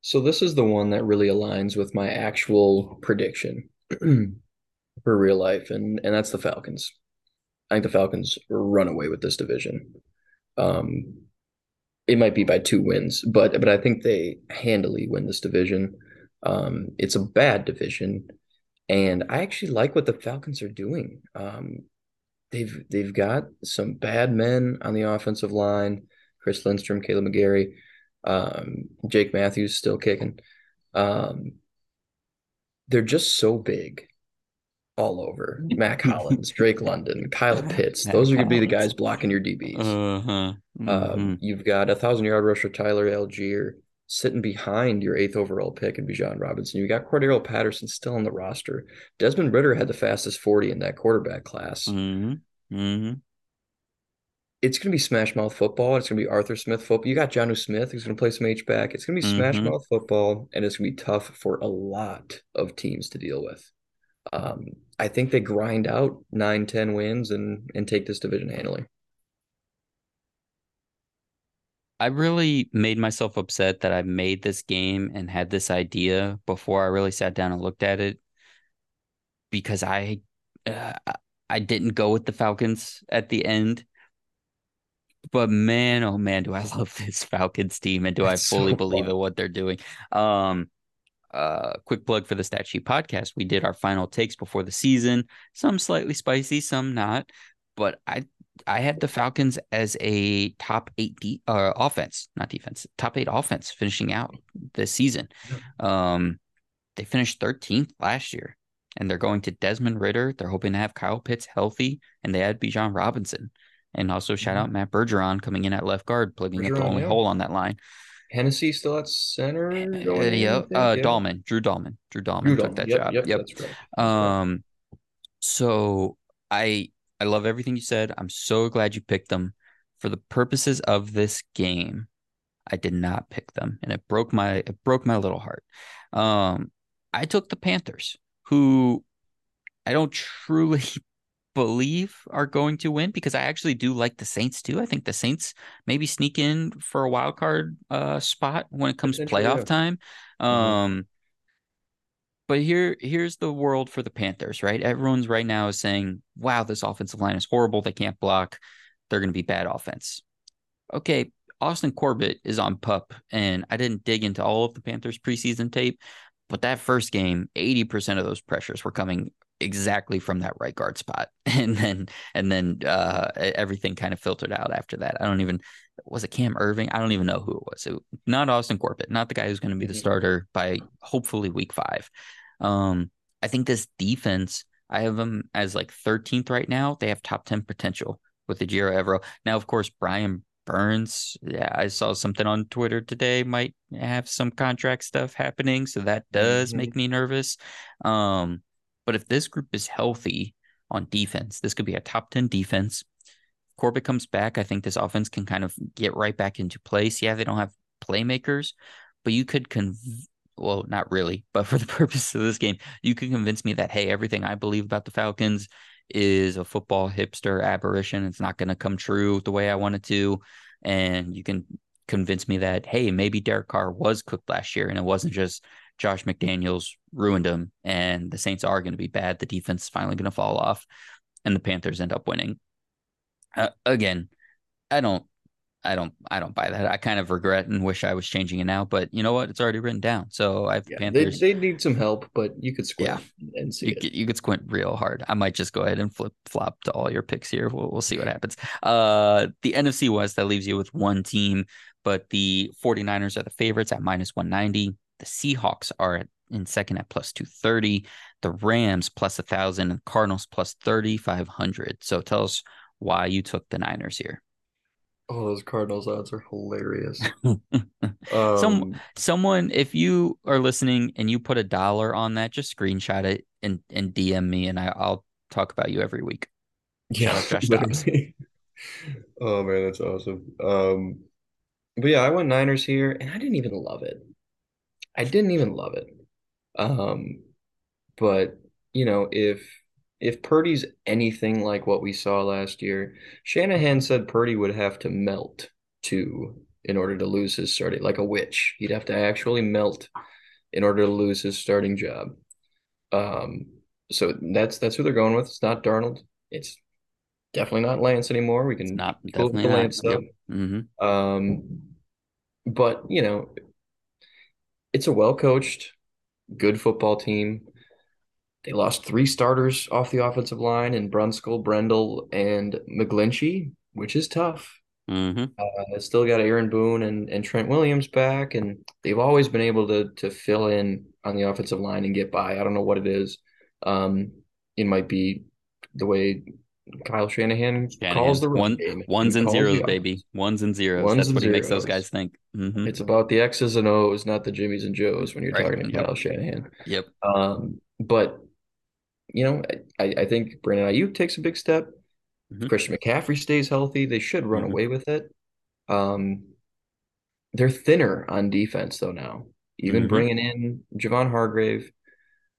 So this is the one that really aligns with my actual prediction [clears throat] for real life, and and that's the Falcons. I think the Falcons run away with this division. Um, it might be by two wins, but but I think they handily win this division. Um, it's a bad division, and I actually like what the Falcons are doing. Um, they've they've got some bad men on the offensive line. Chris Lindstrom, Kaleb McGary, um, Jake Matthews still kicking. Um, they're just so big all over. Mac Hollins, Drake London, [laughs] Kyle Pitts. Those are going to be the guys blocking your DBs. Uh-huh. Um, Mhm. you've got a thousand yard rusher Tyler Allgeier sitting behind your eighth overall pick in Bijan Robinson. You got Cordarrelle Patterson still on the roster. Desmond Ridder had the fastest 40 in that quarterback class. Mhm. Mhm. It's going to be smash mouth football. It's going to be Arthur Smith football. You got Jonnu Smith who's going to play some H back. It's going to be smash Mhm. mouth football, and it's going to be tough for a lot of teams to deal with. Um, I think they grind out nine, 10 wins and and take this division handily. I really made myself upset that I made this game and had this idea before I really sat down and looked at it because I uh, I didn't go with the Falcons at the end. But man, oh man, do I [laughs] love this Falcons team and do I fully so believe in what they're doing. Um uh quick plug for the Stat Sheet podcast. We did our final takes before the season. Some slightly spicy, some not. But I I had the Falcons as a top eight de- uh, offense, not defense, top eight offense finishing out this season. Um, they finished 13th last year, and they're going to Desmond Ridder. They're hoping to have Kyle Pitts healthy, and they had Bijan Robinson. And also shout out Matt Bergeron coming in at left guard, plugging up the only yeah. hole on that line. Hennessy still at center. Uh, going in, I yeah, think, uh, yeah. Dalman, Drew Dalman, Drew Dalman Drew took Dalman. that Yep, job. Yep, Yep. Right. Um, so I I love everything you said. I'm so glad you picked them. For the purposes of this game, I did not pick them, and it broke my it broke my little heart. Um, I took the Panthers, who I don't [laughs] truly believe are going to win because I actually do like the Saints too. I think the Saints maybe sneak in for a wild card uh spot when it comes playoff yeah. time. Mhm. Um but here here's the world for the Panthers, right? Everyone's right now is saying, "Wow, this offensive line is horrible. They can't block. They're going to be bad offense." Okay, Austin Corbett is on pup, and I didn't dig into all of the Panthers preseason tape, but that first game, 80% of those pressures were coming exactly from that right guard spot. [laughs] And then and then uh everything kind of filtered out after that. I don't even was it Cam Erving? I don't even know who it was. It, not Austin Corbett, not the guy who's going to be the Mhm. starter by hopefully week 5. Um I think this defense, I have them as like 13th right now. They have top 10 potential with the Ejiro Evero. Now, of course, Brian Burns, yeah, I saw something on Twitter today, might have some contract stuff happening. So that does Mhm. make me nervous. Um, but if this group is healthy on defense, this could be a top 10 defense. Corbett comes back. I think this offense can kind of get right back into place. Yeah, they don't have playmakers, but you could conv- well, not really, [laughs] but for the purpose of this game, you could convince me that hey, everything I believe about the Falcons is a football hipster aberration. It's not going to come true the way I want it to, and you can convince me that hey, maybe Derek Carr was cooked last year, and it wasn't just Josh McDaniels ruined him, and the Saints are going to be bad. The defense is finally going to fall off, and the Panthers end up winning. Uh, again, I don't, I don't, I don't buy that. I kind of regret and wish I was changing it now, but you know what? It's already written down. So I've Yeah, Panthers. they need some help, but you could squint and see You it. you could squint real hard. I might just go ahead and flip flop to all your picks here. We'll, we'll see what happens. Uh, the NFC West, that leaves you with one team, but the 49ers are the favorites at minus 190. The Seahawks are in second at plus 230. The Rams plus 1,000 and Cardinals plus 3,500. So tell us why you took the Niners here. Oh, those Cardinals odds are hilarious. [laughs] Some Um, someone, if you are listening and you put a dollar on that, just screenshot it and, and DM me, and I, I'll talk about you every week. Yeah, out Josh Dobbs. literally. Oh man, that's awesome. Um, but yeah, I went Niners here, and I didn't even love it. I didn't even love it. Um, but you know, if if Purdy's anything like what we saw last year, Shanahan said Purdy would have to melt to in order to lose his starting, like a witch. He'd have to actually melt in order to lose his starting job. Um, so that's that's who they're going with. It's not Darnold. It's definitely not Lance anymore. We can It's not definitely not. Lance Yep. Mm-hmm. Um, but you know, it's a well coached, good football team. They lost three starters off the offensive line in Brunskill, Brendel, and McGlinchey, which is tough. Mm-hmm. Uh, still got Aaron Boone and, and Trent Williams back, and they've always been able to to fill in on the offensive line and get by. I don't know what it is. Um, it might be the way Kyle Shanahan, calls the One, game. ones and zeros, baby. Ones and zeros. Ones That's and what he makes those guys think. Mm-hmm. It's about the X's and O's, not the Jimmies and Joes when you're Right. talking to Yep. Kyle Shanahan. Yep. Um, but you know, I, I think Brandon Aiyuk takes a big step. Mhm. Christian McCaffrey stays healthy. They should run Mhm. away with it. Um, they're thinner on defense though now. Even Mhm. bringing in Javon Hargrave,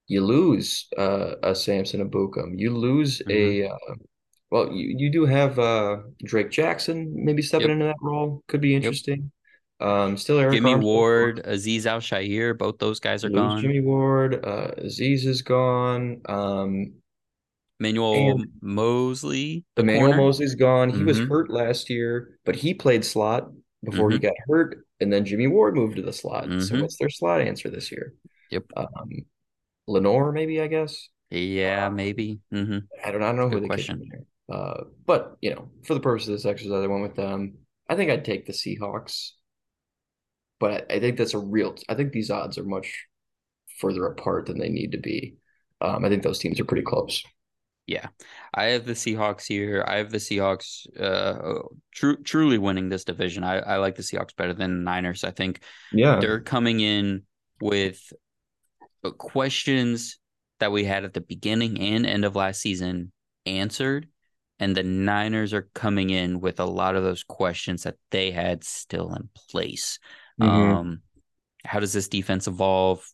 you lose uh, a Samson Ebukam. You lose a uh, well, you, you do have uh, Drake Jackson maybe stepping Yep. into that role. Could be interesting. Um, still Eric Jimmy. Ward, Azeez Al-Shaair, both those guys are Lose gone. Jimmy Ward, uh, Azeez is gone. Um, Manuel And- Moseley, the Emmanuel corner. Moseley's gone. He was Mhm. hurt last year, but he played slot before he Mhm. got hurt, and then Jimmy Ward moved to the slot. So Mhm. what's their slot answer this year? Yep. Um, Lenore, maybe I guess. Yeah, maybe. Mm-hmm. I don't. I don't know Good who they question. kicked in there. Uh, but you know, for the purpose of this exercise, I went with them. I think I'd take the Seahawks, but I, I think that's a real. I think these odds are much further apart than they need to be. Um, I think those teams are pretty close. Yeah, I have the Seahawks here. I have the Seahawks uh tru- truly winning this division. I, I like the Seahawks better than the Niners. I think Yeah. they're coming in with uh, questions that we had at the beginning and end of last season answered. And the Niners are coming in with a lot of those questions that they had still in place. Mhm. Um, how does this defense evolve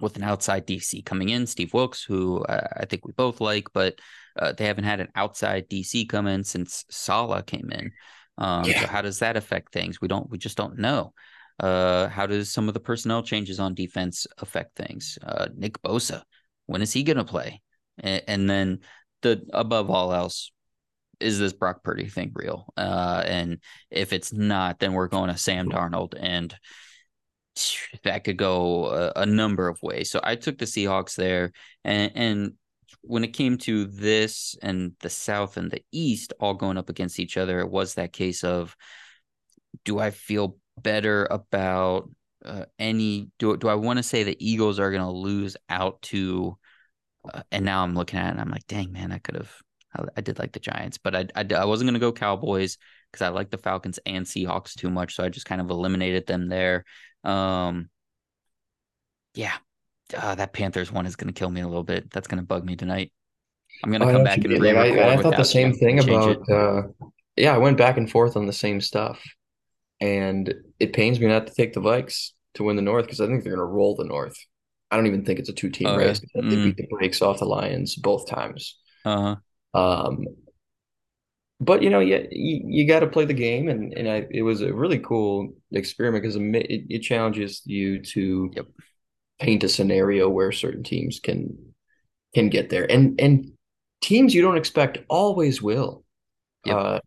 with an outside DC coming in? Steve Wilks, who uh, I think we both like, but uh, they haven't had an outside DC come in since Saleh came in. Um, Yeah. So how does that affect things? We don't. We just don't know. Uh, how does some of the personnel changes on defense affect things? Uh, Nick Bosa, when is he going to play? And, and then the above all else, is this Brock Purdy thing real? Uh, and if it's not, then we're going to Sam Darnold, and that could go a, a number of ways. So I took the Seahawks there, and and when it came to this and the South and the East all going up against each other, it was that case of do I feel better about uh, any do do I want to say the Eagles are going to lose out to uh, and now I'm looking at it and I'm like dang man I could have I, I did like the Giants but I I, I wasn't going to go Cowboys cuz I like the Falcons and Seahawks too much so I just kind of eliminated them there um yeah uh, that Panthers one is going to kill me a little bit that's going to bug me tonight I'm going to I come back and. Re-record I, I thought the same thing about uh yeah, I went back and forth on the same stuff. And it pains me not to take the Vikes to win the North because I think they're gonna roll the North. I don't even think it's a two team Oh, yeah? race. They Mm. beat the brakes off the Lions both times. uh-huh Um but you know, yeah, you, you got to play the game, and and I, it was a really cool experiment because it, it challenges you to Yep. paint a scenario where certain teams can can get there, and and teams you don't expect always will. Yep. Uh,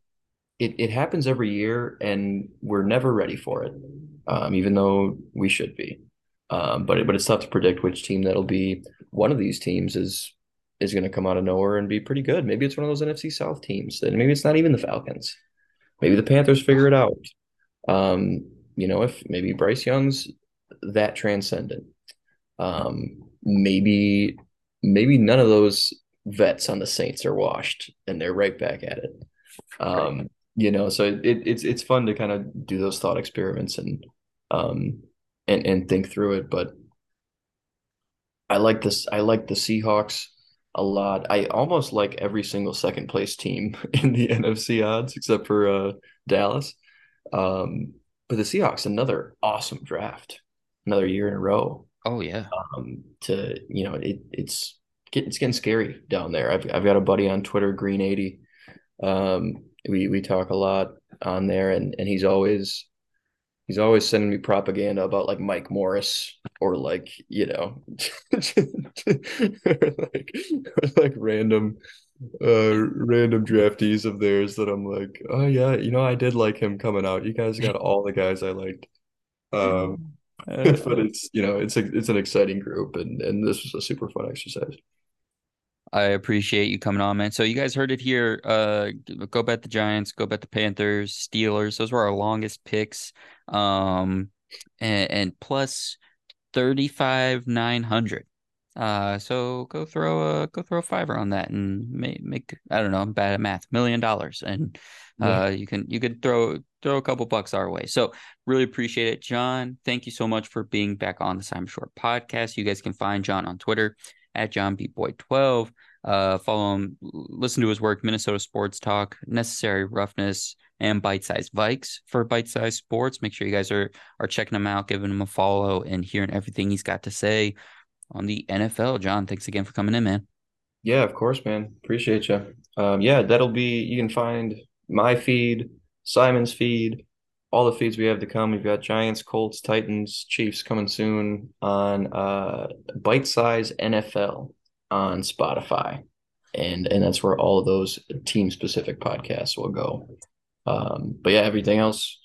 it it happens every year, and we're never ready for it, um, even though we should be. Um, but it, but it's tough to predict which team that'll be. One of these teams is is going to come out of nowhere and be pretty good. Maybe it's one of those NFC South teams, and maybe it's not even the Falcons. Maybe the Panthers figure it out. Um, you know, if maybe Bryce Young's that transcendent. Um, maybe maybe none of those vets on the Saints are washed, and they're right back at it. Um, you know, so it, it's it's fun to kind of do those thought experiments and um and and think through it, but. I like this. I like the Seahawks a lot. I almost like every single second place team [laughs] in the [laughs] NFC odds except for uh, Dallas. Um, but the Seahawks, another awesome draft, another year in a row. oh yeah Um, to you know, it it's get, it's getting scary down there. I've I've got a buddy on Twitter, Green Eighty. Um, we we talk a lot on there, and and he's always he's always sending me propaganda about like Mike Morris or like you know [laughs] like like random uh random draftees of theirs that I'm like oh yeah you know I did like him coming out. You guys got all the guys I liked. Um [laughs] [laughs] but it's you know it's a, it's an exciting group and and this was a super fun exercise I appreciate you coming on, man. So you guys heard it here. Uh, go bet the Giants, go bet the Panthers, Steelers. Those were our longest picks. Um, and, and plus thirty five nine hundred. Uh, so go throw a go throw a fiver on that and make make I don't know. I'm bad at math. Million dollars, and uh, yeah. you can you could throw throw a couple bucks our way. So really appreciate it, John. Thank you so much for being back on the Simon Short podcast. You guys can find John on Twitter at John B Boyd 12. Uh, follow him, listen to his work, Minnesota Sports Talk, Necessary Roughness, and Bite Size Vikes for Bite Size Sports. Make sure you guys are are checking him out, giving him a follow, and hearing everything he's got to say on the NFL. John, thanks again for coming in, man. Yeah, of course, man. Appreciate you. Um, yeah, that'll be. You can find my feed, Simon's feed, all the feeds we have to come. We've got Giants, Colts, Titans, Chiefs coming soon on uh, Bite Size NFL on Spotify, and and that's where all of those team specific podcasts will go. Um, but yeah, everything else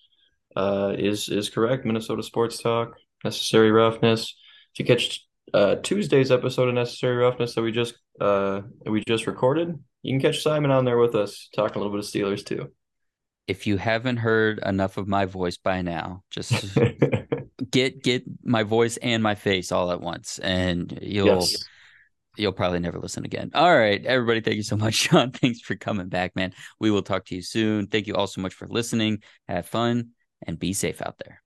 uh, is is correct. Minnesota Sports Talk, Necessary Roughness. If you catch uh, Tuesday's episode of Necessary Roughness that we just uh, that we just recorded, you can catch Simon on there with us talking a little bit of Steelers too if you haven't heard enough of my voice by now, just [laughs] get get my voice and my face all at once, and you'll yes. you'll probably never listen again. All right, everybody, thank you so much, [laughs] Sean. Thanks for coming back, man. We will talk to you soon. Thank you all so much for listening. Have fun and be safe out there.